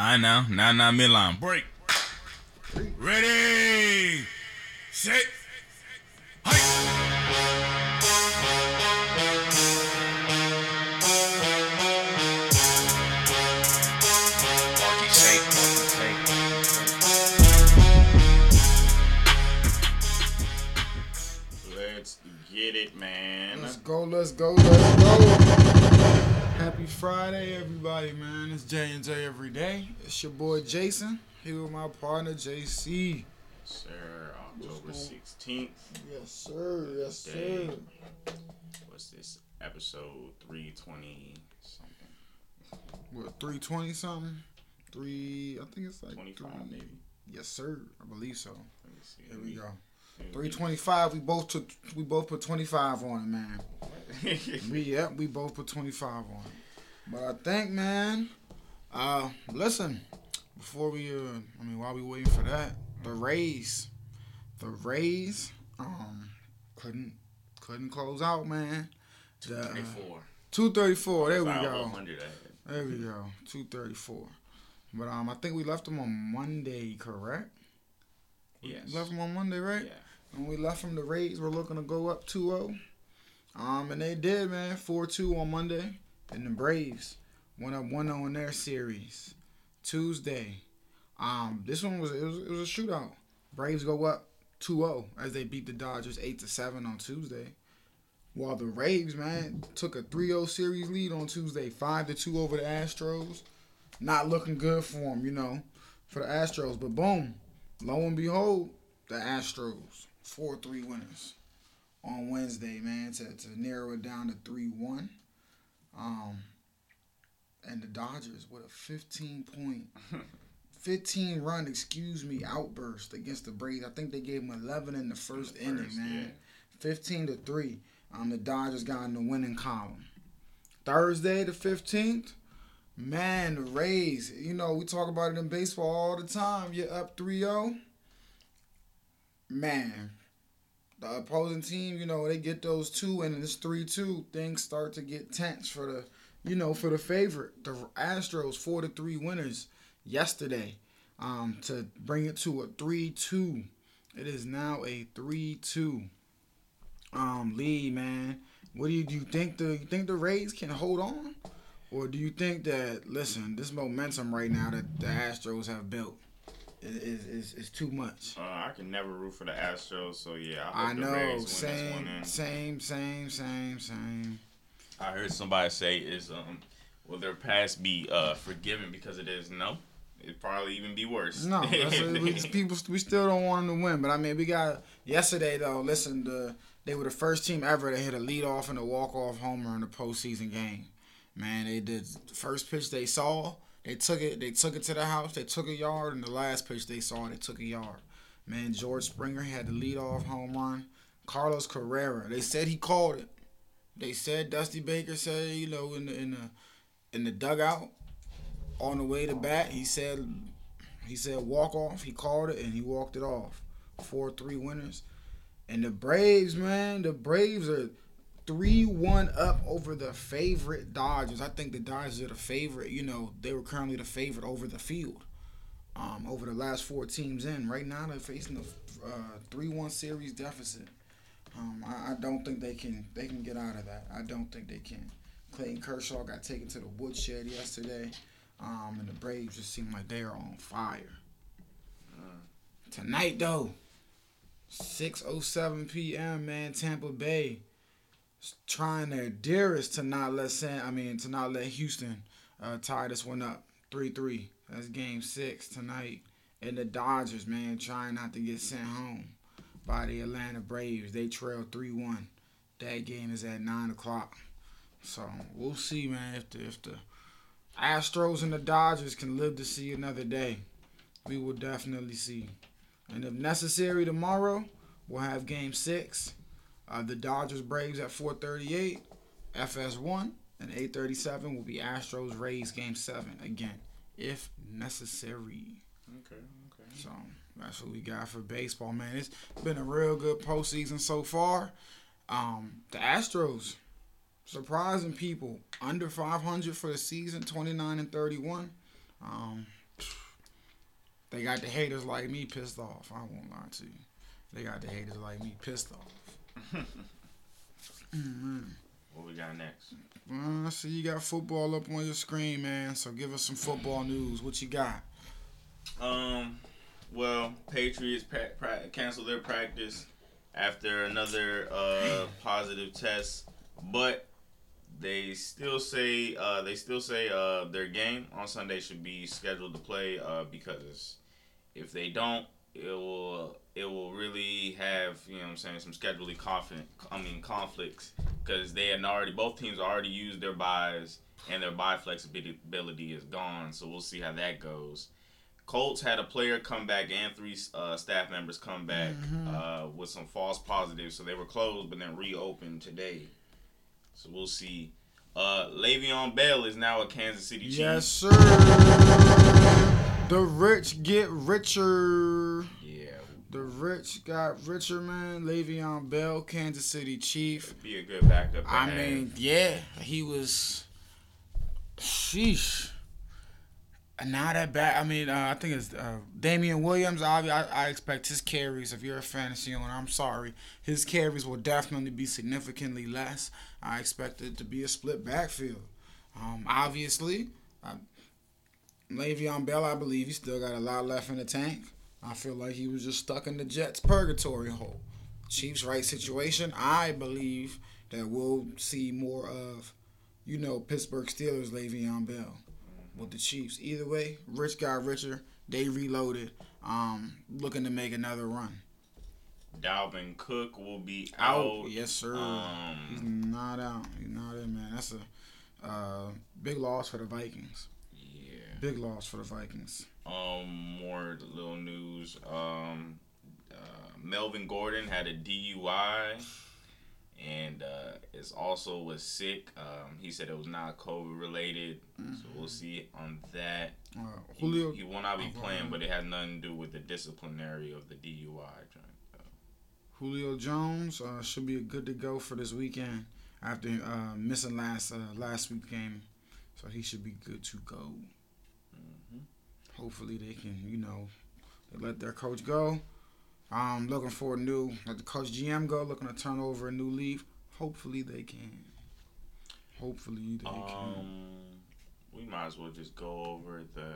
I know. Now, now, midline. Break. Ready. Set. Marky Saint, Marky Let's get it, man. Let's go, let's go, let's go. Happy Friday, everybody, man. It's J and J every day. It's your boy Jason. Here with my partner JC. Sir, October 16th. Yes, sir. Yes, sir. What's this? Episode 320 something. What, 320 something? Three, I think it's like 25 three- maybe. Yes, sir. I believe so. Let me see. Here we go. 325. We both took. We both put 25 on it, man. We yep. We both put 25 on it. But I think, man. Uh, listen. Before we, uh, I mean, while we waiting for that, the Rays, the Rays, um, couldn't couldn't close out, man. Uh, 24. 234. There we go. There we go. 234. But um, I think we left them on Monday, correct? Yes. Left them on Monday, right? Yeah. When we left from the Rays, we're looking to go up 2-0. Um, and they did, man. 4-2 on Monday. And the Braves went up 1-0 in their series. Tuesday. Um, this one was it was, it was a shootout. Braves go up 2-0 as they beat the Dodgers 8-7 on Tuesday. While the Rays, man, took a 3-0 series lead on Tuesday, 5-2 over the Astros. Not looking good for them, you know, for the Astros. But boom, lo and behold, the Astros, 4-3 winners on Wednesday, man, to, to narrow it down to 3-1. Um, and the Dodgers with a 15 point, 15 run, excuse me, outburst against the Braves. I think they gave them 11 in the first the inning, man. yeah. 15 to 3. Um, the Dodgers got in the winning column. Thursday the 15th, man, the Rays, you know, we talk about it in baseball all the time. You're up 3 0. Man, the opposing team, you know, they get those two and it's 3 2. Things start to get tense for the, you know, for the favorite. The Astros, 4 to 3 winners yesterday um, to bring it to a 3 2. It is now a 3 2 um, lead, man. What do you, do you think the you think the Rays can hold on, or do you think that listen, this momentum right now that the Astros have built is is, is, is too much? Uh, I can never root for the Astros, so yeah. I, I the know, Rays win this one. same, same, same, same, same. I heard somebody say is um will their past be uh forgiven because it is no? It'd probably even be worse. No, that's what we, people we still don't want them to win. But I mean, we got yesterday though. Listen, the they were the first team ever to hit a lead off and a walk off homer in a postseason game. Man, they did the first pitch they saw. They took it. They took it to the house. They took a yard, and the last pitch they saw, they took a yard. Man, George Springer had the lead off home run. Carlos Correa. They said he called it. They said Dusty Baker said, you know, in the in the in the dugout on the way to bat, he said he said walk off. He called it and he walked it off. Four three winners. And the Braves, man, the Braves are three one up over the favorite Dodgers. I think the Dodgers are the favorite. You know, they were currently the favorite over the field. Um, over the last four teams in. Right now they're facing a three one series deficit. Um, I, I don't think they can they can get out of that. I don't think they can. Clayton Kershaw got taken to the woodshed yesterday. Um, and the Braves just seem like they are on fire. Tonight though, 6:07 p.m. Man, Tampa Bay trying their dearest to not let San, I mean to not let Houston uh, tie this one up 3-3. That's Game Six tonight. And the Dodgers, man, trying not to get sent home by the Atlanta Braves. They trail 3-1. That game is at nine o'clock. So we'll see, man, if the if the Astros and the Dodgers can live to see another day. We will definitely see. And if necessary, tomorrow we'll have Game Six. Uh, the Dodgers Braves at 4:38, FS1, and 8:37 will be Astros Rays Game Seven again, if necessary. Okay, okay. So that's what we got for baseball, man. It's been a real good postseason so far. Um, the Astros surprising people under 500 for the season, 29 and 31. Um, They got the haters like me pissed off. I won't lie to you. They got the haters like me pissed off. Mm-hmm. What we got next? Well, I see you got football up on your screen, man. So give us some football news. What you got? Um, well, Patriots pra- pra- canceled their practice after another uh, positive test, but they still say uh, they still say uh, their game on Sunday should be scheduled to play uh, because if they don't, it will it will really have you know what I'm saying some scheduling conflict I mean conflicts because they had already both teams already used their byes and their bye flexibility is gone. So we'll see how that goes. Colts had a player come back and three uh, staff members come back Mhm. uh, with some false positives, so they were closed but then reopened today. So we'll see. Uh, Le'Veon Bell is now a Kansas City Chief. Yes, sir. The rich get richer. Yeah, The rich got richer, man. Le'Veon Bell, Kansas City Chief. be a good backup. I mean, yeah, he was. Sheesh. Not that bad. I mean, uh, I think it's uh, Damien Williams. I, I I expect his carries. If you're a fantasy owner, I'm sorry, his carries will definitely be significantly less. I expect it to be a split backfield. Um, obviously, Le'Veon Bell. I believe he still got a lot left in the tank. I feel like he was just stuck in the Jets' purgatory hole. Chiefs' right situation. I believe that we'll see more of, you know, Pittsburgh Steelers Le'Veon Bell with the Chiefs. Either way, rich got richer. They reloaded, um, looking to make another run. Dalvin Cook will be out. Out, yes sir. He's Um, not out. He's not in, man. That's a uh, big loss for the Vikings. Big loss for the Vikings. Um, more little news. Um, uh, Melvin Gordon had a DUI, and uh, is also was sick. Um, he said it was not COVID related, so we'll see on that. Uh, Julio he will not be playing, but it had nothing to do with the disciplinary of the DUI. Julio Jones uh, should be good to go for this weekend after uh, missing last uh, last week game, so he should be good to go. Hopefully they can, you know, they let their coach go. Um, looking for a new, let the coach GM go, looking to turn over a new leaf. Hopefully they can. Hopefully they can. Um, we might as well just go over the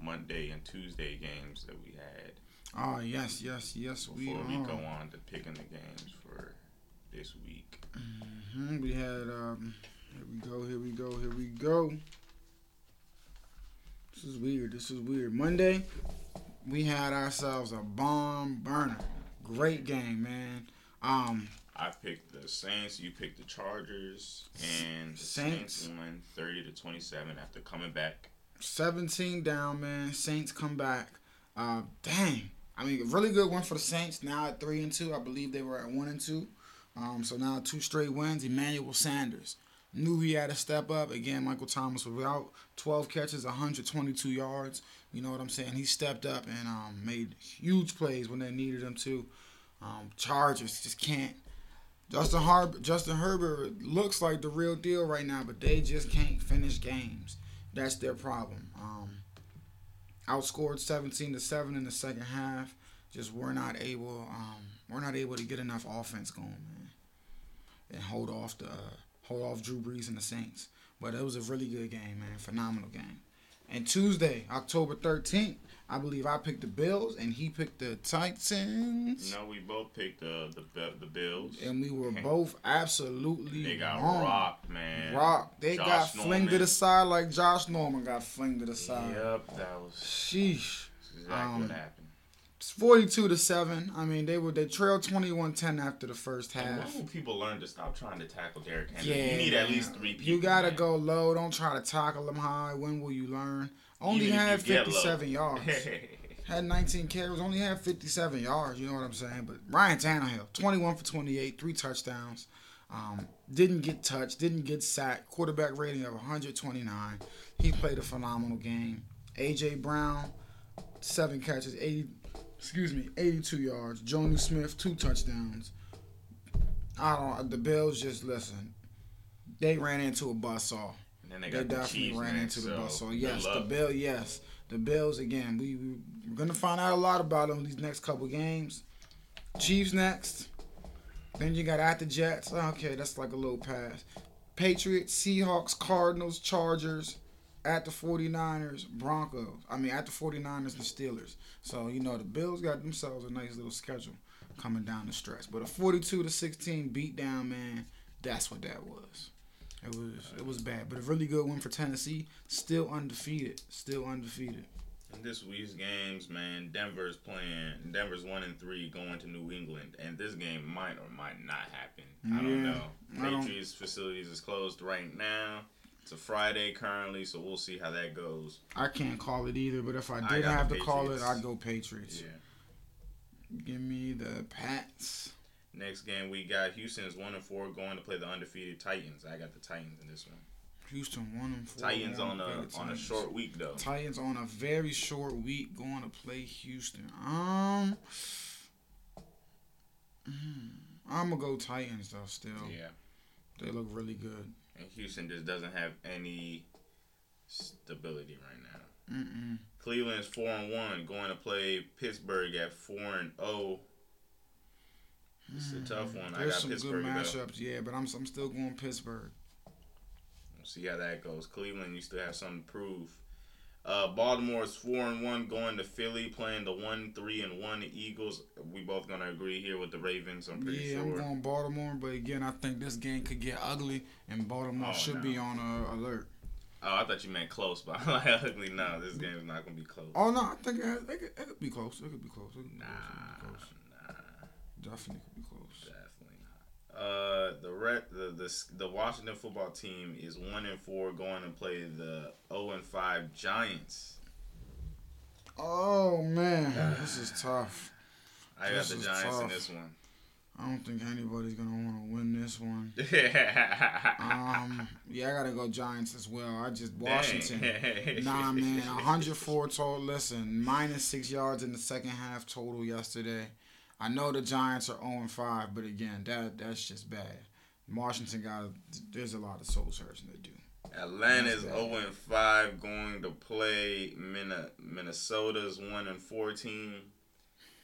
Monday and Tuesday games that we had. Oh yes, yes, yes. We before we, are. go on to picking the games for this week. Mm-hmm. We had um here we go, here we go, here we go. This is weird. This is weird. Monday, we had ourselves a bomb burner. Great game, man. Um I picked the Saints, you picked the Chargers, and the Saints, Saints. won 30 to 27 after coming back. 17 down, man. Saints come back. Uh dang. I mean, really good win for the Saints. Now at three and two. I believe they were at one and two. Um, so now two straight wins. Emmanuel Sanders knew he had to step up. Again, Michael Thomas was out. 12 catches, 122 yards. You know what I'm saying? He stepped up and um, made huge plays when they needed him to. Um, Chargers just can't. Justin Har- Justin Herbert looks like the real deal right now, but they just can't finish games. That's their problem. Um, outscored 17 to seven in the second half. Just we're not able. Um, we're not able to get enough offense going, man, and hold off the uh, hold off Drew Brees and the Saints. But it was a really good game, man. Phenomenal game. And Tuesday, October 13th, I believe I picked the Bills and he picked the Titans. No, we both picked the the, the Bills. And we were both absolutely They got wrong. rocked, man. Rock. They Josh got flinged to the side like Josh Norman got flinged to the side. Yep, that was Sheesh. exactly Um, what happened. It's 42 to 7. I mean, they were they trailed 21-10 after the first half. when will people learn to stop trying to tackle Derrick Henry? Yeah, you need at least three people. You gotta go low. Don't try to tackle them high. When will you learn? Only Even had you get low. 57 yards. had 19 carries. Only had 57 yards. You know what I'm saying? But Ryan Tannehill, 21 for 28, three touchdowns. Um, didn't get touched. Didn't get sacked. Quarterback rating of 129. He played a phenomenal game. AJ Brown, seven catches, 80. Excuse me, 82 yards. Jonnu Smith, two touchdowns. I don't. The Bills just listen. They ran into a buzzsaw. And then they They got the definitely Chiefs ran into the so bus. So yes, the. Bill, yes, the Bills again. We, we we're gonna find out a lot about them these next couple games. Chiefs next. Then you got at the Jets. Okay, that's like a little pass. Patriots, Seahawks, Cardinals, Chargers, at the 49ers, Broncos. I mean, at the 49ers and Steelers. So, you know, the Bills got themselves a nice little schedule coming down the stretch. But a 42 to 16 beat down, man, that's what that was. It was it was bad, but a really good win for Tennessee. Still undefeated. Still undefeated. In this week's games, man, Denver's playing. Denver's one and three going to New England, and this game might or might not happen. I don't know. Patriots facilities is closed right now. It's a Friday currently, so we'll see how that goes. I can't call it either, but if I I did got have to call it, I'd go Patriots. Yeah. Give me the Pats. Next game we got Houston is one and four going to play the undefeated Titans. I got the Titans in this one. Houston one and four. Titans on a on a short week though. Titans on a very short week going to play Houston. Um, I'm gonna go Titans though. Still, Yeah. they look really good. And Houston just doesn't have any stability right now. Mm-mm. Cleveland's four and one, going to play Pittsburgh at four and zero. It's a mm. tough one. I got some Pittsburgh. good though. matchups, yeah, but I'm I'm still going Pittsburgh. We'll see how that goes. Cleveland, you still have something to prove. Uh, Baltimore is four and one, going to Philly, playing the one three and one Eagles. We both gonna agree here with the Ravens. I'm pretty sure. yeah, sure. I'm going Baltimore, but again, I think this game could get ugly, and Baltimore Oh, should no. be on uh, alert. Oh, I thought you meant close, but I'm like ugly. No, this game is not gonna be close. Oh no, I think it, it, could, it could be close. It could be close. It could be Nah, close. It could be close. nah. Definitely could be close. Not. Uh, the red, the, the the Washington football team is one and four, going to play the zero and five Giants. Oh man, this is tough. I got This the Giants in this one. I don't think anybody's gonna want to win this one. Um, yeah, I gotta go Giants as well. I just Washington. Dang. Nah, man, 104 total. Listen, minus six yards in the second half total yesterday. I know the Giants are 0 5, but again, that that's just bad. Washington got there's a lot of soul searching to do. Atlanta's That's bad. 0 and 5 going to play Minnesota's 1 and 14.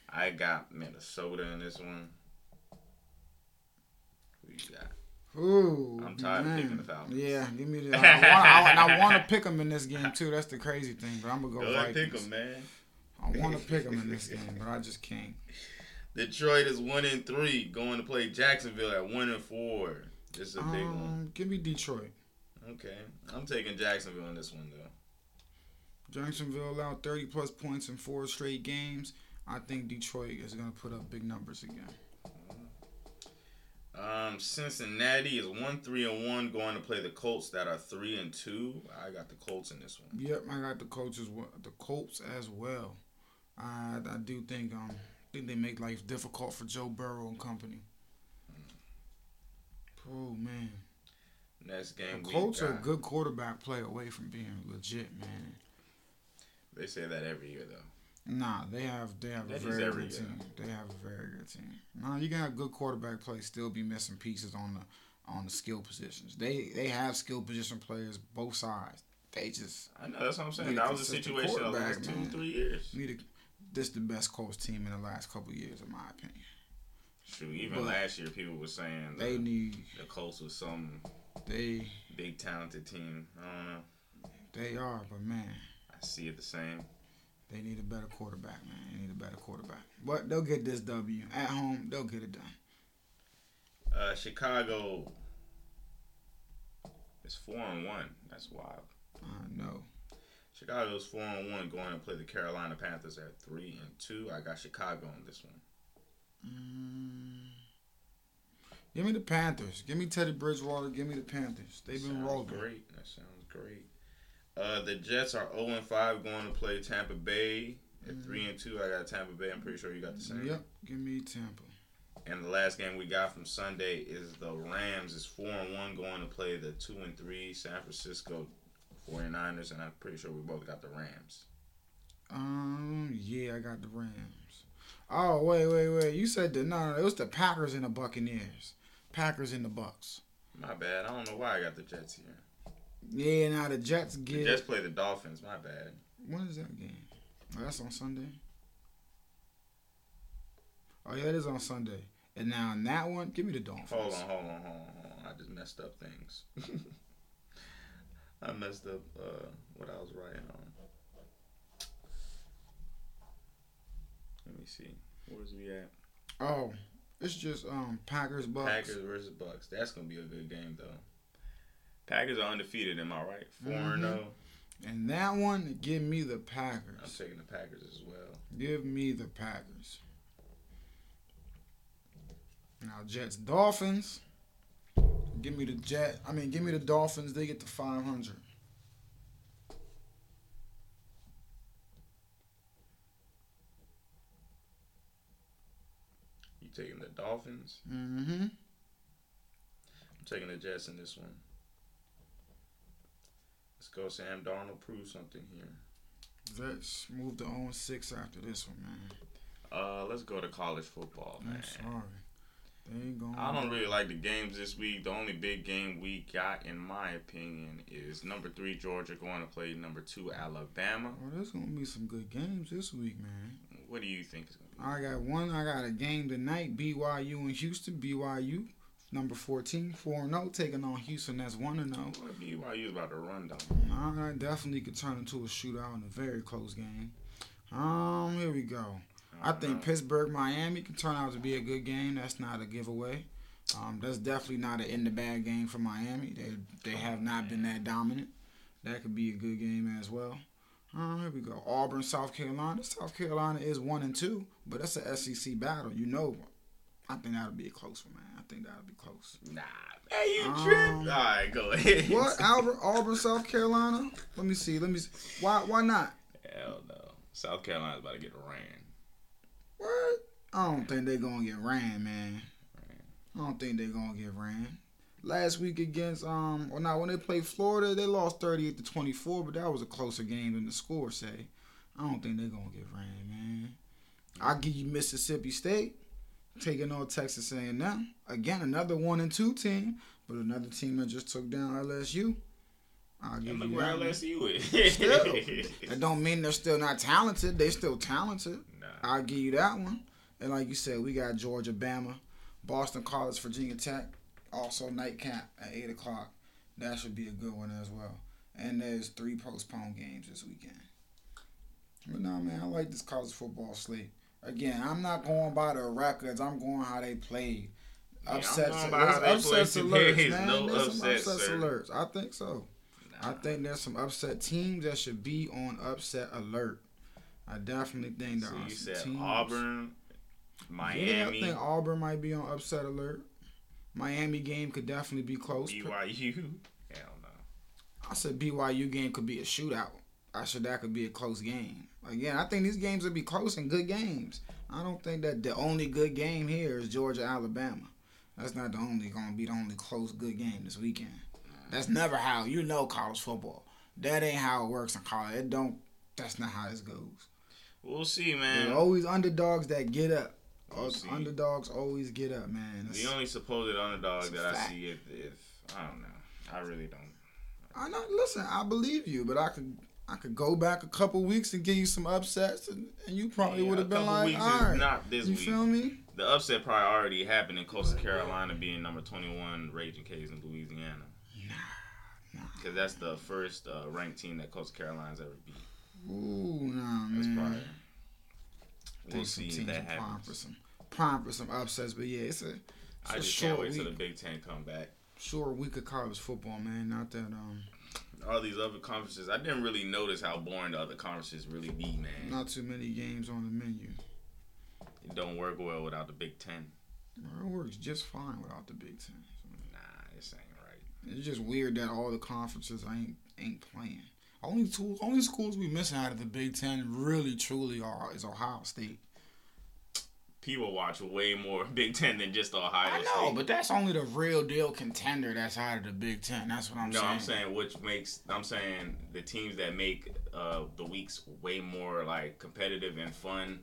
I got Minnesota in this one. Who you got? Ooh, I'm tired of man. picking the Falcons. Yeah, give me the. I want, I, and I want to pick them in this game too. That's the crazy thing, but I'm gonna go Go Vikings. pick them, man. I want to pick them in this game, but I just can't. Detroit is 1 in 3 going to play Jacksonville at 1 and 4. This is a big one. Um, give me Detroit. Okay. I'm taking Jacksonville in this one, though. Jacksonville allowed 30 plus points in four straight games. I think Detroit is gonna put up big numbers again. Um, Cincinnati is one three and one going to play the Colts that are three and two. I got the Colts in this one. Yep, I got the Colts as well. The Colts as well. I I do think um think they make life difficult for Joe Burrow and company. Oh man, Next game, the Colts are a good quarterback play away from being legit, man. They say that every year though. Nah, they have they have That a very good year. team. They have a very good team. Nah, you got have good quarterback play, still be missing pieces on the on the skill positions. They they have skill position players both sides. They just I know that's what I'm saying. That was a situation last two man. three years. need a, this the best Colts team in the last couple years, in my opinion. Shoot, even But last year people were saying They the, need the Colts was some they big talented team. I don't know. they are, but man, I see it the same. they need a better quarterback, man. They need a better quarterback. But they'll get this W at home. They'll get it done. Uh, Chicago is four and one. That's wild. I know. Chicago's four and one going to play the Carolina Panthers at three and two. I got Chicago on this one. Mm. Give me the Panthers. Give me Teddy Bridgewater. Give me the Panthers. They've been rolling. Great. That sounds great. Uh, the Jets are 0 and 5 going to play Tampa Bay at 3 and 2. I got Tampa Bay. I'm pretty sure you got the same. Mm. Yep. Give me Tampa. And the last game we got from Sunday is the Rams is 4 and 1 going to play the 2 and 3 San Francisco 49ers. And I'm pretty sure we both got the Rams. Um. Yeah, I got the Rams. Oh wait, wait, wait. You said the no, no. It was the Packers and the Buccaneers. Packers and the Bucks. My bad. I don't know why I got the Jets here. Yeah. Now the Jets The get. Jets play the Dolphins. My bad. when is that game? Oh, that's on Sunday. Oh yeah, it is on Sunday. And now in that one, give me the Dolphins. Hold on, hold on, hold on, hold on. I just messed up things. I messed up uh, what I was writing on. Let me see. Where's we at? Oh, it's just um Packers Bucks. Packers versus Bucks. That's gonna be a good game though. Packers are undefeated. Am I right? 4 Mhm. zero. And that one, give me the Packers. I'm taking the Packers as well. Give me the Packers. Now Jets Dolphins. Give me the Jet. I mean, give me the Dolphins. They get to 500. You taking the Dolphins? Mm-hmm. I'm taking the Jets in this one. Let's go, Sam Darnold. Prove something here. Let's move to 0 6 after this one, man. Uh, let's go to college football, man. I'm sorry. They ain't going. I don't really like the games this week. The only big game we got, in my opinion, is number three Georgia going to play number two Alabama. Well, there's gonna be some good games this week, man. What do you think is going to be? I got one. I got a game tonight. BYU and Houston. BYU, number 14, 4 0, taking on Houston. That's 1 0. Well, BYU is about to run down. I definitely could turn into a shootout in a very close game. Um, here we go. I think know. Pittsburgh Miami can turn out to be a good game. That's not a giveaway. Um, that's definitely not an in the bag game for Miami. They they have not been that dominant. That could be a good game as well. Um, here we go. Auburn, South Carolina. South Carolina is one and two, but that's a SEC battle. You know, I think that'll be a close one, man. I think that'll be close. Nah, man, you Um, tripped. All right, go ahead. What Albert, Auburn, South Carolina? Let me see. Let me. See. Why? Why not? Hell no. South Carolina's about to get ran. What? I don't think they're gonna get ran, man. I don't think they're gonna get ran. Last week against um, well, now when they played Florida, they lost thirty-eight to twenty-four, but that was a closer game than the score say. I don't think they're gonna get ran, man. I'll give you Mississippi State taking on Texas A&M. Again, another one and two team, but another team that just took down LSU. I'll give And look you where LSU is. Still, that don't mean they're still not talented. They're still talented. Nah. I'll give you that one. And like you said, we got Georgia, Bama, Boston College, Virginia Tech, also nightcap at eight o'clock. That should be a good one as well. And there's three postponed games this weekend. But no, man, I like this college football slate. Again, I'm not going by the records. I'm going how they played. Yeah, I'm going by there's upsets alerts, today. man. No there's some upsets, upsets sir. alerts. I think so. I think there's some upset teams that should be on upset alert. I definitely think there So are you some said teams. Auburn, Yeah, I think Auburn might be on upset alert. Miami game could definitely be close. BYU. Hell no. I said BYU game could be a shootout. I said that could be a close game. Again, I think these games will be close and good games. I don't think that the only good game here is Georgia Alabama. That's not the only going to be the only close good game this weekend. That's never how you know college football. That ain't how it works in college. It don't. That's not how this goes. We'll see, man. always underdogs that get up. We'll underdogs always get up, man. It's- The only supposed underdog that I see if, if I don't know. I really don't. I know. Listen, I believe you, but I could I could go back a couple weeks and give you some upsets, and, and you probably Yeah, would a have been couple like, weeks all is not this week. you week. feel me? The upset probably already happened in Coastal Carolina being number 21 Raging Cajuns in Louisiana. Nah, Because that's the first uh, ranked team that Coastal Carolina's ever beat. Ooh, nah, That's man. probably. We'll think see teams that prime for some prime for some upsets, but yeah, it's a, it's I a just short can't wait till week. the Big Ten come back. short week of college football, man. Not that um, All these other conferences, I didn't really notice how boring the other conferences really be, man. not too many games on the menu. It don't work well without the Big Ten. It works just fine without the Big Ten. Nah, this ain't right. It's just weird that all the conferences ain't ain't playing. Only two only schools we missing out of the Big Ten really truly are is Ohio State. People watch way more Big Ten than just Ohio I know, State. but that's only the real deal contender that's out of the Big Ten. That's what I'm no, saying. No, I'm saying which makes I'm saying the teams that make uh, the weeks way more like competitive and fun.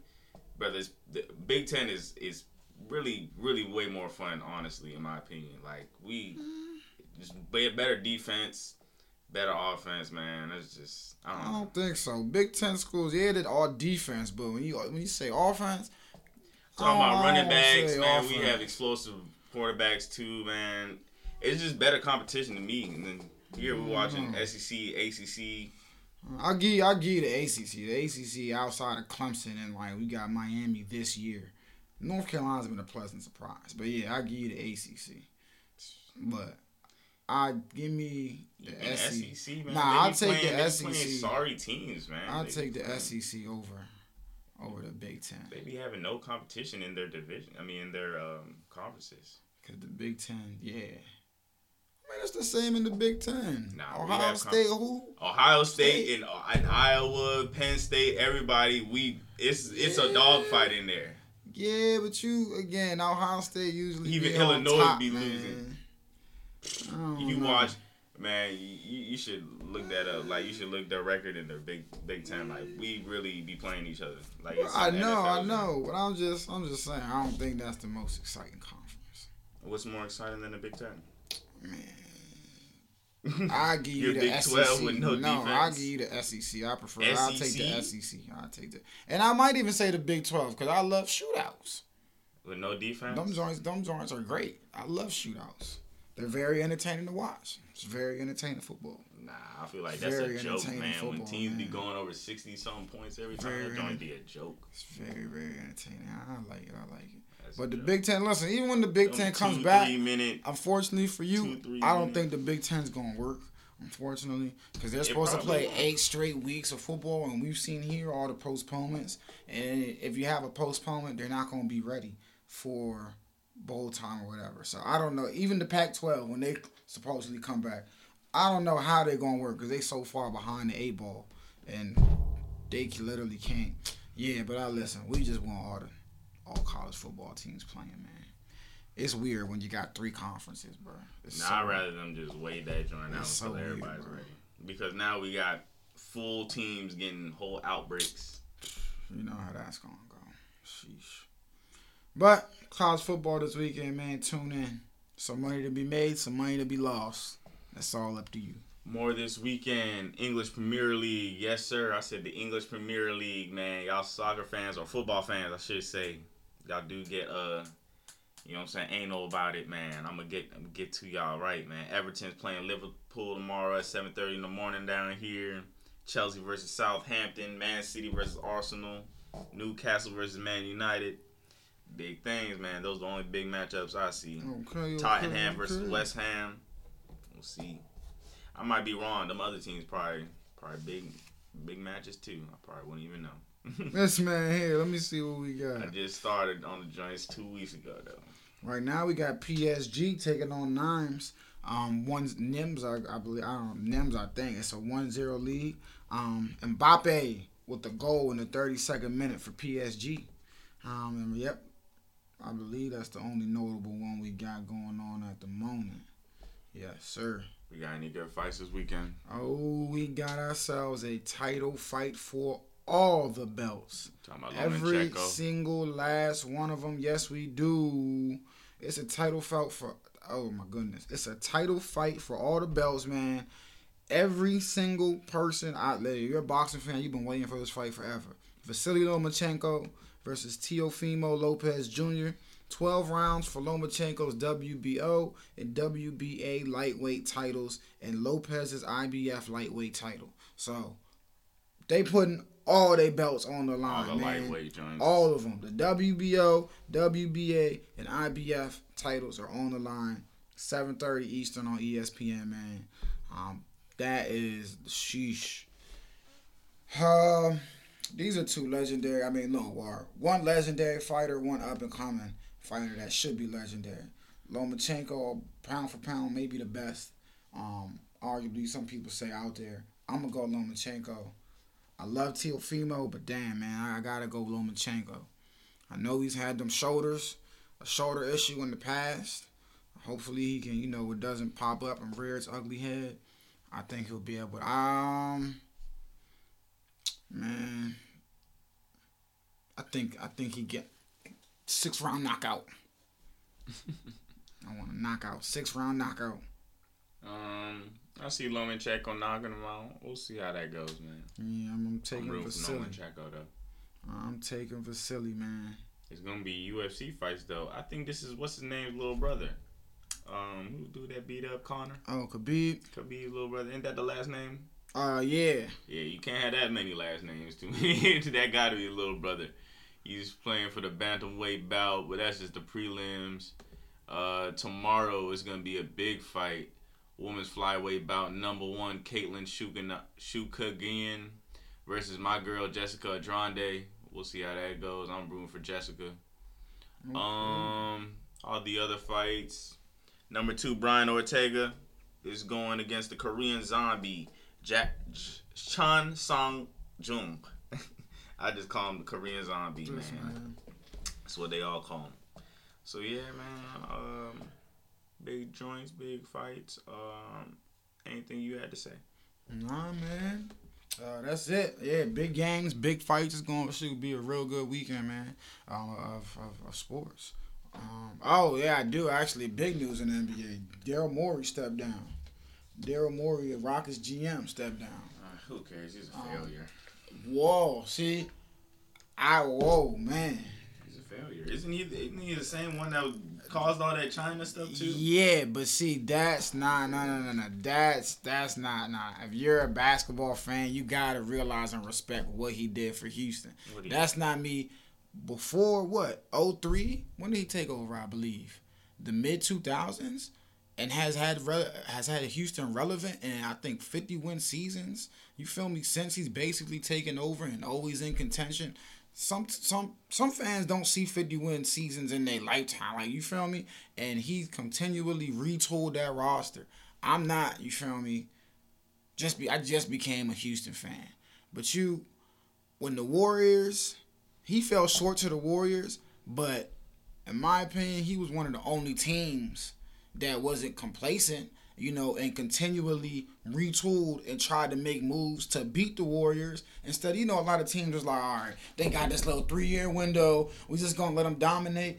Brothers, the Big Ten is is really really way more fun. Honestly, in my opinion, like we just be- better defense, better offense, man. It's just I I don't know. don't think so. Big Ten schools, yeah, they're all defense, but when you when you say offense, Talking about running backs, man. We have explosive quarterbacks too, man. It's just better competition to me. And then here we're watching Mm-hmm. SEC, ACC. I give I give you the ACC. The ACC outside of Clemson and like we got Miami this year. North Carolina's been a pleasant surprise, but yeah, I give you the ACC. But I give me the E And SEC. SEC, man. Nah, I'll take playing, the they be playing SEC. Sorry teams, man. I'll They take the playing- SEC over over the Big Ten They be having no competition in their division. I mean, in their um, conferences. because the Big Ten, yeah. Man, it's the same in the Big Ten. Nah, Ohio State, who? Ohio State State. and, and Iowa, Penn State, everybody. We it's it's a dogfight in there. Yeah, but you again, Ohio State usually Even Illinois top, be man. losing. I you know. watch, man, you, you should look that up. Like you should look their record in their Big Big Ten. Like we really be playing each other. Like I know, I NFL. know, but I'm just, I'm just saying, I don't think that's the most exciting conference. What's more exciting than the Big Ten? Man, I give you the Big SEC. 12 with no I give you the SEC. I prefer. I'll take the SEC? I'll take the, and I might even say the Big Twelve because I love shootouts. With no defense. Them joints, them joints are great. I love shootouts. They're very entertaining to watch. It's very entertaining football. Nah, I feel like that's Very a joke, man. when football, teams be going over sixty something points every time, Very that don't enter- be a joke. It's very, very entertaining. I, like it. I like it. That's But the joke. Big Ten, listen, even when the Big Them Ten comes two, back, minute. unfortunately for you, Two, I don't minutes. think the Big Ten's gonna work. Unfortunately, because they're It supposed to play won't. eight straight weeks of football, and we've seen here all the postponements. And if you have a postponement, they're not gonna be ready for bowl time or whatever. So I don't know. Even the Pac-12 when they supposedly come back, I don't know how they're gonna work because they so far behind the eight ball, and they literally can't. Yeah, but I listen. We just want all the all college football teams playing, man. It's weird when you got three conferences, bro. It's Nah, so- I'd rather them just wait that joint out so until weird, everybody's bro. ready. Because now we got full teams getting whole outbreaks. You know how that's gonna go. Sheesh. But college football this weekend, man. Tune in. Some money to be made, some money to be lost. That's all up to you. More this weekend, English Premier League. Yes, sir. I said the English Premier League, man. Y'all soccer fans or football fans, I should say. Y'all do get uh you know what I'm saying, anal about it, man. I'm gonna get I'm gonna get to y'all right, man. Everton's playing Liverpool tomorrow at 7:30 in the morning down here. Chelsea versus Southampton, Man City versus Arsenal, Newcastle versus Man United. Big things, man. Those are the only big matchups I see. Okay. okay Tottenham versus okay. West Ham. We'll see. I might be wrong. Them other teams probably probably big big matches too. I probably wouldn't even know. This man here, let me see what we got. I just started on the joints two weeks ago though. Right now we got PSG taking on Nimes. Um, one's Nims, I, I believe. I don't know, Nims, I think it's a 1-0 lead. Um, Mbappe with the goal in the 32nd minute for PSG. Um, and yep, I believe that's the only notable one we got going on at the moment. Yes, sir. We got any good fights this weekend? Oh, we got ourselves a title fight for all the belts. Talking about Every single last one of them. Yes, we do. It's a title fight for. Oh my goodness! It's a title fight for all the belts, man. Every single person out there, you're a boxing fan. You've been waiting for this fight forever. Vasily Lomachenko versus Teofimo Lopez Jr. 12 rounds for Lomachenko's WBO and WBA lightweight titles and Lopez's IBF lightweight title. So they putting all their belts on the line, All the man. lightweight joints. All of them. The WBO, WBA, and IBF titles are on the line. 7:30 Eastern on ESPN, man. Um, that is sheesh. Um, these are two legendary. I mean, no, or one legendary fighter, one up and coming fighter that should be legendary. Lomachenko, pound for pound, maybe the best. Um, arguably, some people say out there. I'm gonna go Lomachenko. I love Teofimo, but damn man, I, I gotta go Lomachenko. I know he's had them shoulders, a shoulder issue in the past. Hopefully he can, you know, it doesn't pop up and rear its ugly head. I think he'll be able. To, Um, man, I think I think he get six round knockout. I want a knockout, six round knockout. Um, I see Lomachenko knocking him out. We'll see how that goes, man. Yeah, I'm, I'm I'm taking rooting Vasily. Lomachenko though. I'm taking Vasily, man. It's gonna be UFC fights though. I think this is what's his name's little brother. Um, who do that beat up Conor? Oh, Khabib. Be little brother. Ain't that the last name? Uh, yeah. Yeah, you can't have that many last names to me. that got to be a little brother. He's playing for the bantamweight bout, but that's just the prelims. Uh, tomorrow is gonna be a big fight. Women's flyweight bout number one, Katlyn Chookagian versus my girl Jessica Andrade. We'll see how that goes. I'm rooting for Jessica. Um, all the other fights. Number two, Brian Ortega is going against the Korean Zombie, Jack Ch- Chan Sung Jung. I just call him the Korean Zombie, man. Man. That's what they all call him. So yeah, man. Um, big joints, big fights. Um, anything you had to say? Nah, man. Uh, that's it. Yeah, big games, big fights. It's going to be a real good weekend, man. Um, of, of, of sports. Um, oh yeah, I do actually. Big news in the NBA. Daryl Morey stepped down. Daryl Morey, Rockets GM, stepped down. Uh, who cares? He's a Um, failure. Whoa, see, I whoa man. He's a failure. Isn't he? Isn't he the same one that caused all that China stuff too? Yeah, but see, that's not, no, no, no, no. That's that's not, nah. If you're a basketball fan, you gotta realize and respect what he did for Houston. That's not me. Before what? 03? When did he take over? I believe the mid 2000s, and has had re- has had Houston relevant in I think 50 win seasons. You feel me? Since he's basically taken over and always in contention. Some some some fans don't see 50 win seasons in their lifetime. Like you feel me? And he continually retooled that roster. I'm not. You feel me? Just be. I just became a Houston fan. But you, when the Warriors, he fell short to the Warriors. But in my opinion, he was one of the only teams that wasn't complacent, you know, and continually retooled and tried to make moves to beat the Warriors. Instead, you know, a lot of teams was like, all right, they got this little three year window. We just gonna let them dominate.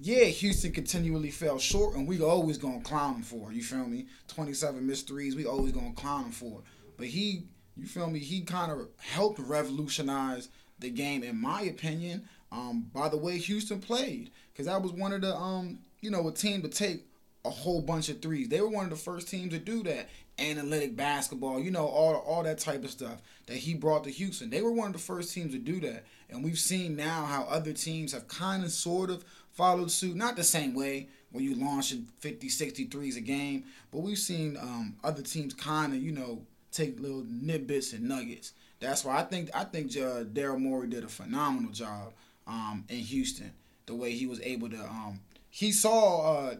Yeah, Houston continually fell short, and we always gonna clown him for. You feel me? Twenty seven missed threes. We always gonna clown him for. But he, you feel me? He kind of helped revolutionize the game, in my opinion. Um, by the way Houston played, because that was one of the um, you know, a team to take a whole bunch of threes. They were one of the first teams to do that. Analytic basketball, you know, all all that type of stuff that he brought to Houston. They were one of the first teams to do that. And we've seen now how other teams have kind of sort of followed suit. Not the same way where you launching 50, 60 threes a game, but we've seen um, other teams kind of, you know, take little nitbits and nuggets. That's why I think I think uh, Daryl Morey did a phenomenal job um, in Houston. The way he was able to, um, he saw uh,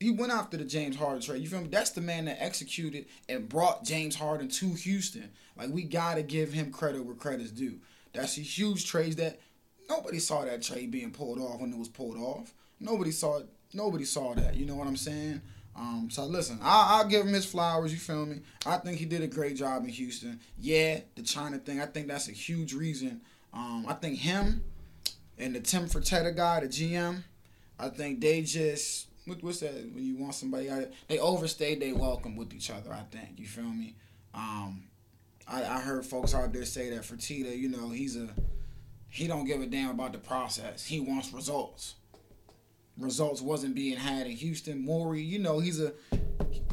he went after the James Harden trade. You feel me? That's the man that executed and brought James Harden to Houston. Like we gotta give him credit where credit's due. That's a huge trade that nobody saw that trade being pulled off when it was pulled off. Nobody saw nobody saw that. You know what I'm saying? Um, so listen, I, I'll give him his flowers. You feel me? I think he did a great job in Houston. Yeah, the China thing. I think that's a huge reason. Um, I think him and the Tim Fertitta guy, the GM. I think they just what, what's that when you want somebody out? They overstayed their welcome with each other. I think you feel me. Um, I, I heard folks out there say that for Fertitta, you know, he's a he don't give a damn about the process. He wants results. Results wasn't being had in Houston. Morey, you know, he's a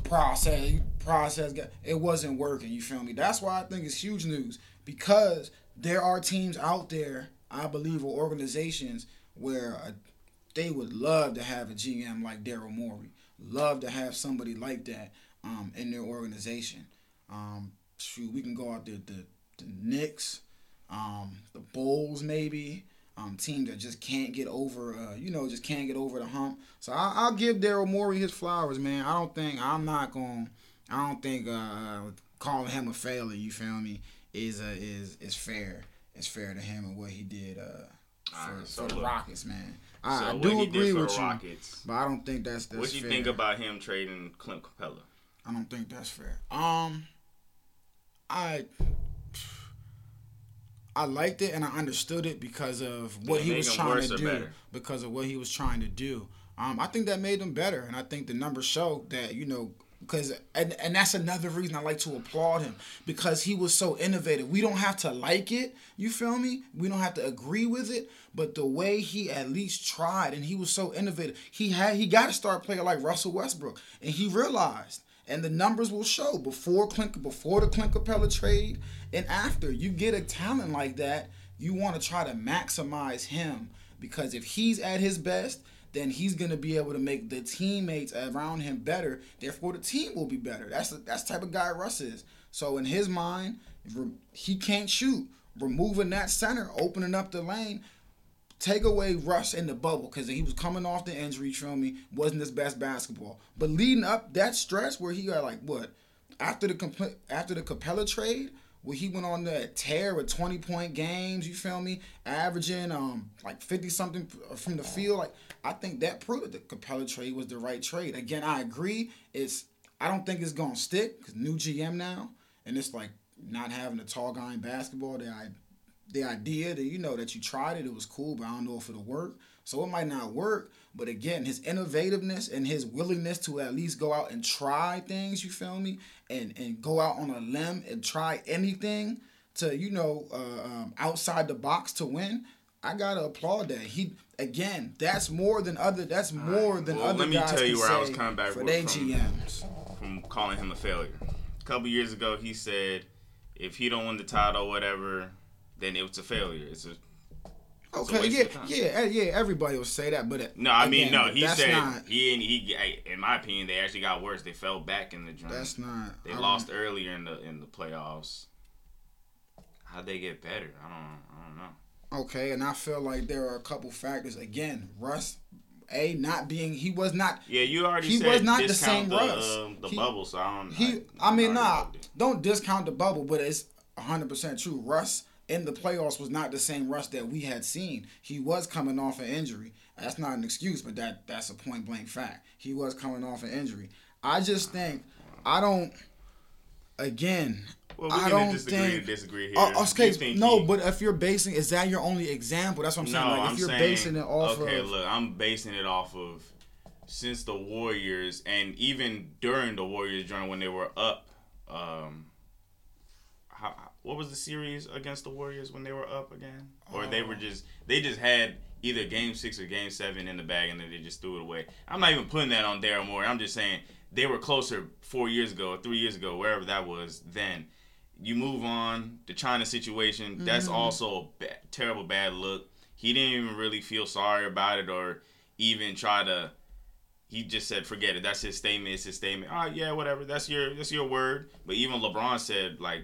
process process guy. It wasn't working. You feel me? That's why I think it's huge news because there are teams out there, I believe, or organizations where uh they would love to have a GM like Daryl Morey. Love to have somebody like that um, in their organization. Um, shoot, we can go out there the the Knicks, um, the Bulls maybe. Um, teams that just can't get over, uh, you know, just can't get over the hump. So I, I'll give Daryl Morey his flowers, man. I don't think I'm not going. I don't think uh, calling him a failure. You feel me? Is uh, is is fair. It's fair to him and what he did uh, for, Alright, so for the look. Rockets, man. I, so I do agree with the you, but I don't think that's that's What do you fair. think about him trading Clint Capela? I don't think that's fair. Um, I I liked it and I understood it because of what it he was trying to do. better? Because of what he was trying to do. Um, I think that made them better, and I think the numbers show that you know because and, and that's another reason I like to applaud him because he was so innovative. We don't have to like it, you feel me? We don't have to agree with it, but the way he at least tried and he was so innovative. He had he got to start playing like Russell Westbrook, and he realized. And the numbers will show before Clint, before the Clint Capela trade and after. You get a talent like that, you want to try to maximize him because if he's at his best, then he's gonna be able to make the teammates around him better. Therefore, the team will be better. That's the, that's the type of guy Russ is. So in his mind, he can't shoot. Removing that center, opening up the lane, take away Russ in the bubble because he was coming off the injury. Feel me? Wasn't his best basketball. But leading up that stretch where he got like what after the after the Capela trade, where he went on the tear with 20 point games, you feel me? Averaging um like 50 something from the field. Like I think that proved that the Capela trade was the right trade. Again, I agree. It's I don't think it's gonna stick because new GM now, and it's like not having a tall guy in basketball. The the idea that you know that you tried it, it was cool, but I don't know if it'll work. So it might not work. But again, his innovativeness and his willingness to at least go out and try things, you feel me, and and go out on a limb and try anything to you know uh, um, outside the box to win. I gotta applaud that. He again, that's more than other. That's more than Well, other let me guys tell you where I was coming back for with their from- GMs. from calling him a failure. A couple years ago, he said if he don't win the title, whatever, then it was a failure. It's a Okay, yeah, yeah, eh, yeah. Everybody will say that, but uh, no. I mean, again, no. He said not, he and he. In my opinion, they actually got worse. They fell back in the joint. That's not. They I lost earlier in the in the playoffs. How'd they get better? I don't. I don't know. Okay, and I feel like there are a couple factors. Again, Russ, a not being he was not Yeah, you already He was not the same the, Russ. um, the He- bubble, so I don't. he. I, I mean, nah, don't discount the bubble, but it's hundred percent true. Russ in the playoffs was not the same Russ that we had seen. He was coming off an injury. That's not an excuse, but that that's a point blank fact. He was coming off an injury. I just think I don't. Again, Well, we I can don't disagree think. to disagree uh, here. Uh, oh, okay, no, he- but if you're basing, is that your only example? That's what I'm No, saying. Like, I'm if you're saying, basing it off okay, of, look, I'm basing it off of since the Warriors and even during the Warriors journey when they were up. Um, how, what was the series against the Warriors when they were up again? Or they Oh. were uh. just they just had either Game Six or Game Seven in the bag and then they just threw it away. I'm not even putting that on Daryl Morey. I'm just saying they were closer four years ago, three years ago, wherever that was. Then you move on. The China situation, that's Mm-hmm. also a ba- terrible bad look. He didn't even really feel sorry about it or even try to. He just said, "Forget it." That's his statement. It's his statement. All right, yeah, whatever. That's your that's your word. But even LeBron said, like,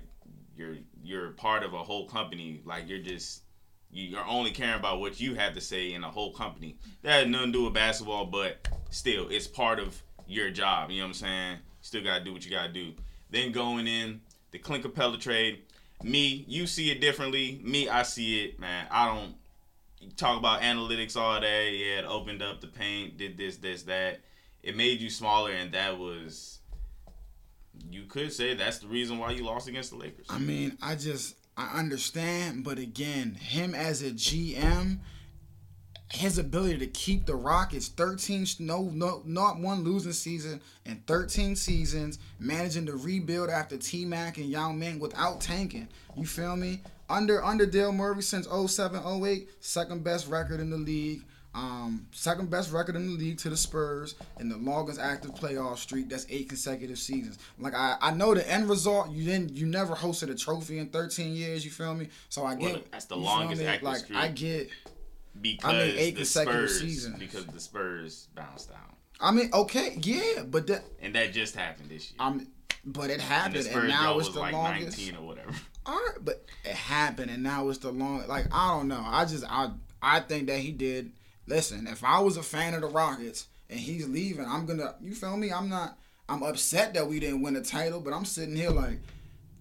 you're you're part of a whole company. Like you're just you- you're only caring about what you have to say in a whole company. That had nothing to do with basketball, but still, it's part of your job. You know what I'm saying? Still gotta do what you gotta do. Then going in the Clint Capela trade. Me, you see it differently. Me, I see it, man. I don't talk about analytics all day. Yeah, it opened up the paint, did this, this, that. It made you smaller, and that was. You could say that's the reason why you lost against the Lakers. I mean, I just I understand, but again, him as a GM, his ability to keep the Rockets 13 no no not one losing season in 13 seasons, managing to rebuild after T Mac and Yao Ming without tanking. You feel me? Under under Daryl Morey since 07 08, second best record in the league. Um, second best record in the league to the Spurs and the longest active playoff streak. That's eight consecutive seasons. Like I, I know the end result. You didn't, you never hosted a trophy in 13 years. You feel me? So I Well, get that's the longest active Like streak. I get. Because eight the consecutive Spurs, seasons. because the Spurs bounced out, I mean, okay, yeah, but that and that just happened this year. I'm, but it and happened, and, Spurs now it's the like longest. 19 or whatever. All right, but it happened, and now it's the long. Like I don't know. I just I I think that he did. Listen, if I was a fan of the Rockets and he's leaving, I'm gonna. You feel me? I'm not. I'm upset that we didn't win the title, but I'm sitting here like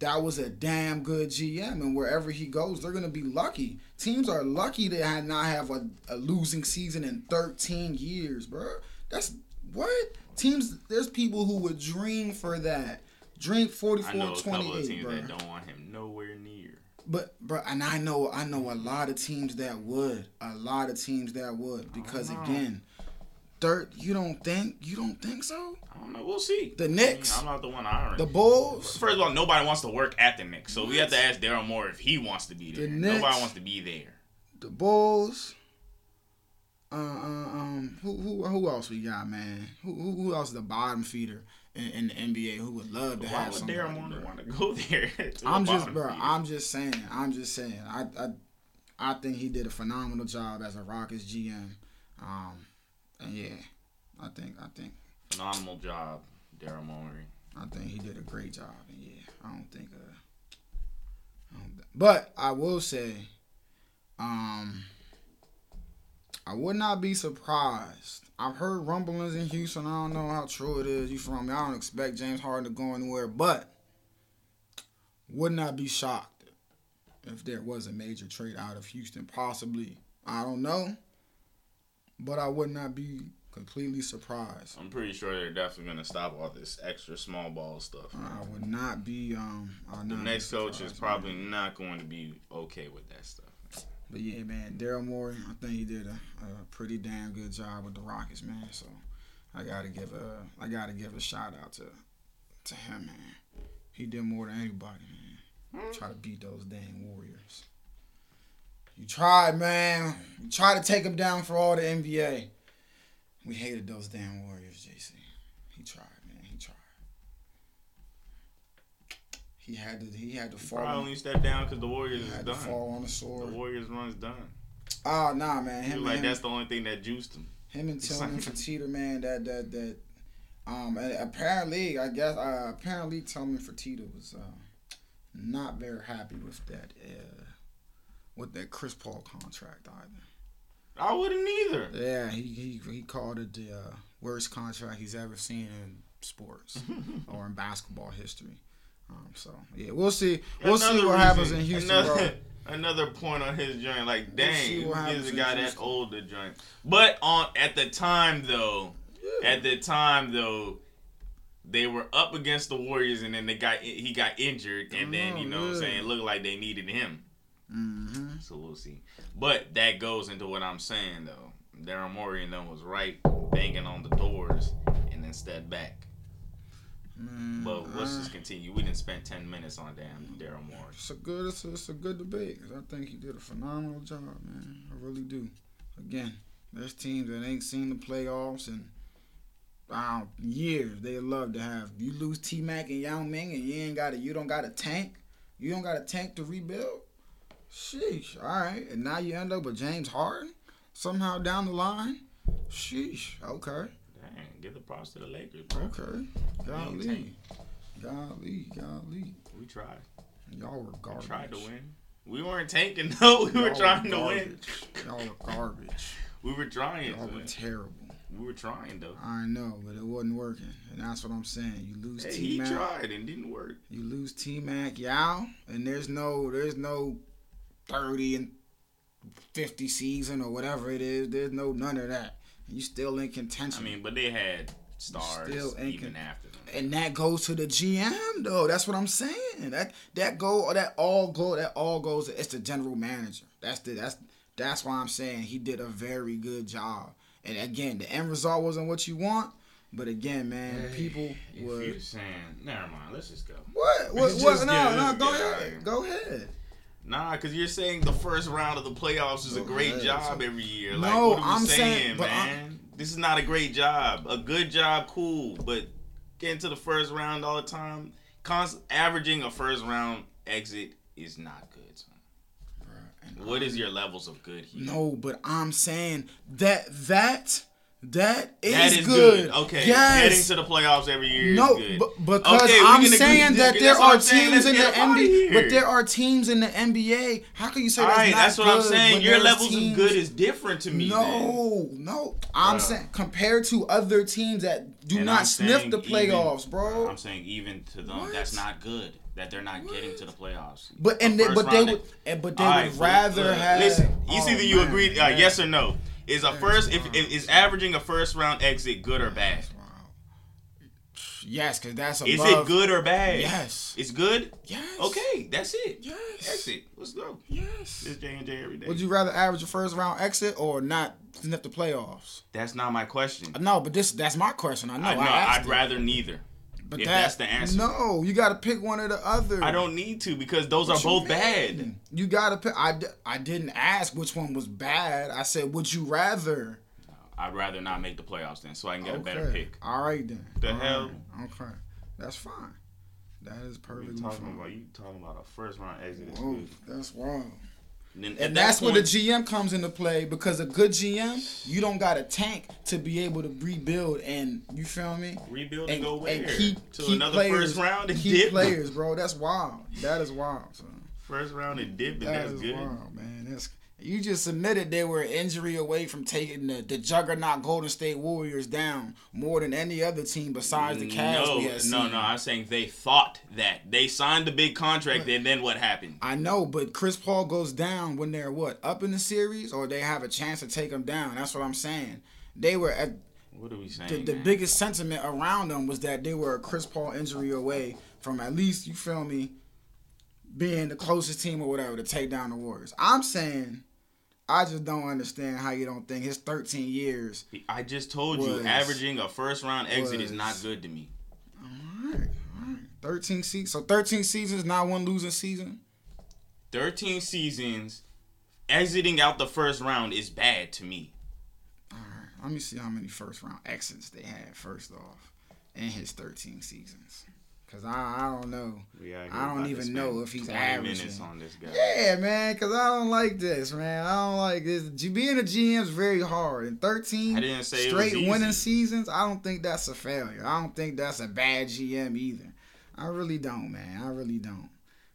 that was a damn good GM, and wherever he goes, they're gonna be lucky. Teams are lucky to have not have a, a losing season in 13 years, bro. That's what teams. There's people who would dream for that. Drink I 44 know a couple of 28, teams bro. that don't want him nowhere near. But bro, and I know I know a lot of teams that would, a lot of teams that would, because again, Dirt, you don't think? You don't think so? I don't know. We'll see. The Knicks, I'm not the one hiring. the Bulls. First of all, nobody wants to work at the Knicks, so we have to ask Daryl Morey if he wants to be The there. Knicks- Nobody wants to be there. the Bulls. Uh, uh, um, who who who else we got, man? Who who, who else is the bottom feeder in, in the NBA who would love to Why have would? Daryl Morey want to go there? to I'm a just, bro. feeder? I'm just saying. I'm just saying. I I I think he did a phenomenal job as a Rockets GM. Um, and yeah, I think I think phenomenal job, Daryl Morey. I think he did a great job. And yeah, I don't think. Uh, I don't th- but I will say, um, I would not be surprised. I've heard rumblings in Houston. I don't know how true it is. You from me? I don't expect James Harden to go anywhere, but would not be shocked if there was a major trade out of Houston. Possibly, I don't know, but I would not be completely surprised. I'm pretty sure they're definitely gonna stop all this extra small ball stuff. I would not be. Um, The next coach is probably man. not going to be okay with that stuff. But yeah, man, Daryl Morey, I think he did a, a pretty damn good job with the Rockets, man. So I gotta give a I gotta give a shout out to to him, man. He did more than anybody, man. Try to beat those damn Warriors. You tried, man. You tried to take him down for all the NBA. We hated those damn Warriors, JC. He tried, man. He tried. He had to. He had to fall. Probably on- only stepped down because the Warriors He is had to done. fall on the sword. The. Warriors run's done. Oh nah, man. Him, like him, that's the only thing that juiced him. him and Tillman Fertitta, man. That that that. Um, and apparently, I guess uh, apparently Tillman Fertitta was uh, not very happy with that uh, with that Chris Paul contract either. I wouldn't either. Yeah, he he, he called it the uh, worst contract he's ever seen in sports or in basketball history. Um, so yeah, we'll see. We'll see Another what happens in Houston. Another, another point on his joint, like dang, see what who happens gives a guy that Houston. old the joint? But on at the time though, at the time though, they were up against the Warriors, and then they got he got injured, and then you know what I'm saying it looked like they needed him. Hmm So we'll see. But that goes into what I'm saying though. Daryl Morey and them was right banging on the doors and then stepped back. Man, But let's uh, just continue. We didn't spend ten minutes on damn Daryl Morey. It's a good, it's a, it's a good debate. I think he did a phenomenal job, man. I really do. Again, there's teams that ain't seen the playoffs in wow years. They love to have you lose T Mac and Yao Ming, and you ain't got to, you don't got a tank. You don't got a tank to rebuild. Sheesh. All right, and now you end up with James Harden somehow down the line. Sheesh. Okay. Dang, give the props to the Lakers, bro. Okay. Golly. Golly. Golly. We tried. Y'all were We garbage. tried to win. We weren't tanking though. We were Y'all trying to win. Y'all were garbage. We were trying. Y'all were terrible. We were trying though. I know, but it wasn't working, and that's what I'm saying. You lose Hey, T Mac. he tried and didn't work. you lose T Mac, y'all, and there's no, there's no thirty and fifty season or whatever it is. There's no none of that. You still in contention. I contention, mean, but they had stars Still ain't even con- after them. and that goes to the GM though. That's what I'm saying. That that go, that all go, that all goes. It's the general manager. That's the that's that's why I'm saying he did a very good job. And again, the end result wasn't what you want. But again, man, people If were you're saying, never mind. Let's just go. What? What? Just what? No, no, go get out of ahead. Go ahead. Nah, because you're saying the first round of the playoffs is a great ahead. job every year. Like, No, what are we I'm saying, saying- but uh, man? This is not a great job. A good job, cool, but getting to the first round all the time, const- averaging a first round exit is not good. son. What is your levels of good here? No, but I'm saying that that that is, That is good. good. Okay. Yes. Heading to the playoffs every year no, is good. but because Okay, I'm saying that there are teams in the get up outta NBA, but there are teams in the NBA. How can you say all that's right, not that's what I'm saying. Your levels teams- of good is different to me. then. No, no. I'm Bruh. saying compared to other teams that do And not I'm sniff saying the even- playoffs, bro. I'm saying even to them, What? that's not good. That they're not getting to the playoffs. But A and they, but they would and but they would right, rather but have. Listen, it's oh, either you man, agree, uh, yes or no. Is a first if, if is averaging a first round exit good or bad? Yes, because that's above. Is it good or bad? Yes. It's good. Yes. Okay, that's it. Yes. Exit. Let's go. Yes. It's J and J every day. Would you rather average a first round exit or not sniff the playoffs? That's not my question. No, but this that's my question. I know. I I know. I'd it. rather neither. But if that- that's the answer. No, you got to pick one or the other. I don't need to because those What are both mean? bad. You got to pick. I, d- I didn't ask which one was bad. I said, would you rather? I'd rather not make the playoffs then, so I can get a better pick. All right then. The All hell? right. Okay, that's fine. That is perfectly You talking fine. about you talking about a first round exit? Whoa, that's wild. Then at And that that's where the GM comes into play because a good GM, you don't got a tank to be able to rebuild and you feel me? rebuild and, And, go where? and keep, to keep another players, first round and keep dip. players, bro. That's wild. That is wild. Son. First round and dip, and That that's is good. wild, man. That's you just admitted they were an injury away from taking the, the juggernaut Golden State Warriors down more than any other team besides the Cavs. No, we had no, seen. no. I'm saying they thought that they signed the big contract, and then what happened? I know, but Chris Paul goes down when they're what up in the series, or they have a chance to take him down. That's what I'm saying. They were at What are we saying? the, the biggest sentiment around them was that they were a Chris Paul injury away from at least you feel me being the closest team or whatever to take down the Warriors. I'm saying I just don't understand how you don't think his 13 years. I just told was- you, averaging a first round exit is not good to me. All right, all right. 13 seasons. So 13 seasons, not one losing season. 13 seasons, exiting out the first round is bad to me. All right. Let me see how many first round exits they had first off in his 13 seasons. Cause I, I don't know. We out here I don't even know if he's 20 averaging. on this guy. Yeah, man, cause I don't like this, man. I don't like this. Being a GM is very hard. And 13 I didn't say it was straight winning seasons, I don't think that's a failure. I don't think that's a bad GM either. I really don't, man. I really don't.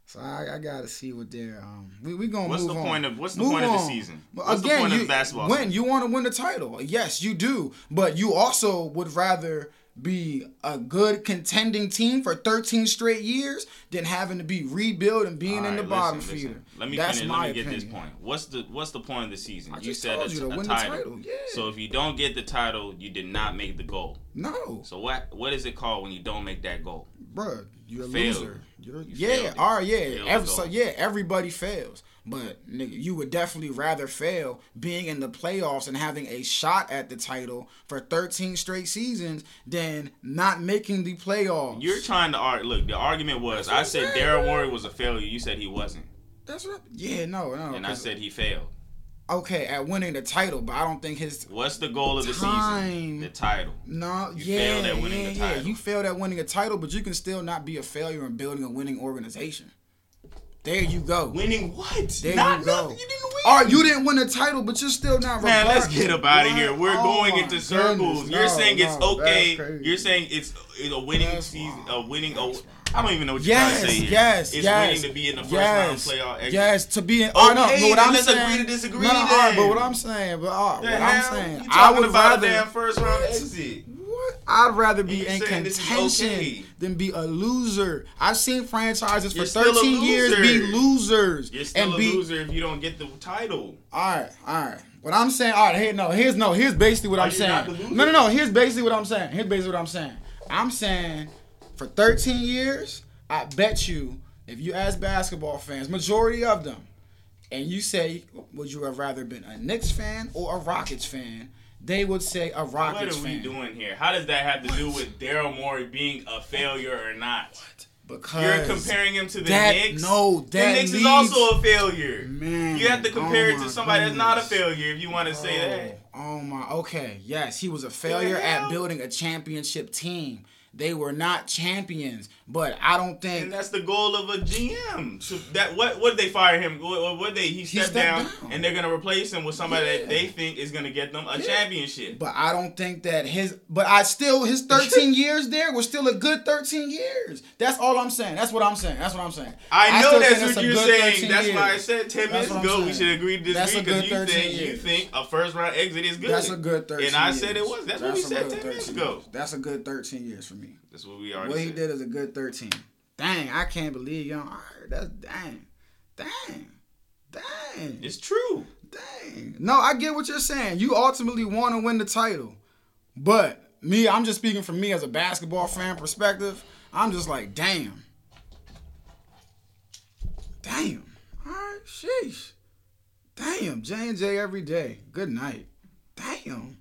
So I, I gotta see what they're. Um, we we gonna What's move the on. point of- what's the Move point of the season? What's the point of you, the basketball When? You want to win the title. Yes, you do. But you also would rather be a good contending team for 13 straight years than having to be rebuild and being All in the right, bottom listen, feeder. listen. Let me That's finish, my let me get opinion. this point. What's the what's the point of the season? I you said a, you a title. title, yeah. So if you don't get the title, you did not make the goal. No, So what what is it called when you don't make that goal? bruh, you're a Failed. loser. You're, You yeah, all right, yeah, every, so yeah, everybody fails. But nigga, you would definitely rather fail being in the playoffs and having a shot at the title for 13 straight seasons than not making the playoffs. You're trying to argue. Look, the argument was I said Daryl. Morey was a failure. You said he wasn't, That's what. Yeah, no, no. and I said he failed. okay at winning the title, but I don't think his What's the goal of the Time. season? The title. no. You yeah, failed at winning yeah, the yeah. You failed at winning a title, but you can still not be a failure in building a winning organization. There you go. Winning what? There not you go. nothing. You didn't win. Right, you didn't win the title, but you're still not. Man, let's get up out of here. We're Oh going into circles. goodness. You're No, saying it's no, okay. You're saying it's, it's a winning That's season, wild. a winning. A, I don't even know what you're Yes, trying to say here. yes, it's yes. winning to be in the first yes, round playoff. exit. Yes, to be in. Oh no, Okay, but what I'm let's saying. agree to disagree No, no, right, but what I'm saying, but uh, all right, what hell? I'm saying, You I talking would about rather. a damn first round exit. What? I'd rather be in saying this is contention okay. than be a loser. I've seen franchises for You're still 13 years be losers You're still and a be. loser if you don't get the title. All right, all right. What I'm saying, all right, here, no, here's no, here's basically what Are I'm saying. not the loser? No, no, no. Here's basically what I'm saying. Here's basically what I'm saying. I'm saying for 13 years, I bet you, if you ask basketball fans, majority of them, and you say, would you have rather been a Knicks fan or a Rockets fan? They would say a Rockets fan. What are we fan. doing here? How does that have to do with Daryl Morey being a failure or not? Because You're comparing him to the that- Knicks. no, the that Knicks is also a failure. Man, You have to compare oh it to oh somebody that's not a failure if you want to say oh, that. Oh my, okay. Yes, he was a failure at building a championship team. They were not champions, but I don't think, And that's the goal of a GM. So that what what they fire him? What, what they he stepped, stepped down, down. and they're gonna replace him with somebody Yeah. that they think is gonna get them a championship. but I don't think that his but I still his 13 years there was still a good 13 years. That's all I'm saying. That's what I'm saying. That's what I'm saying. I know that's what you're saying. 13 That's why I said ten That's minutes ago we should agree to That's disagree because you 13 think you think a first round exit is good. That's a good 13 And I years. said it was. That's, what we a said good ten minutes 13 ago. years. That's a good 13 years for me. That's what we are. What he said. did is a good 13. Dang, I can't believe y'all. Alright, That's dang. Dang. Dang. It's true. Dang. No, I get what you're saying. You ultimately want to win the title. But me, I'm just speaking from me as a basketball fan perspective. I'm just like, damn. Damn. All right, sheesh. Damn, J and J every day. Good night. Damn.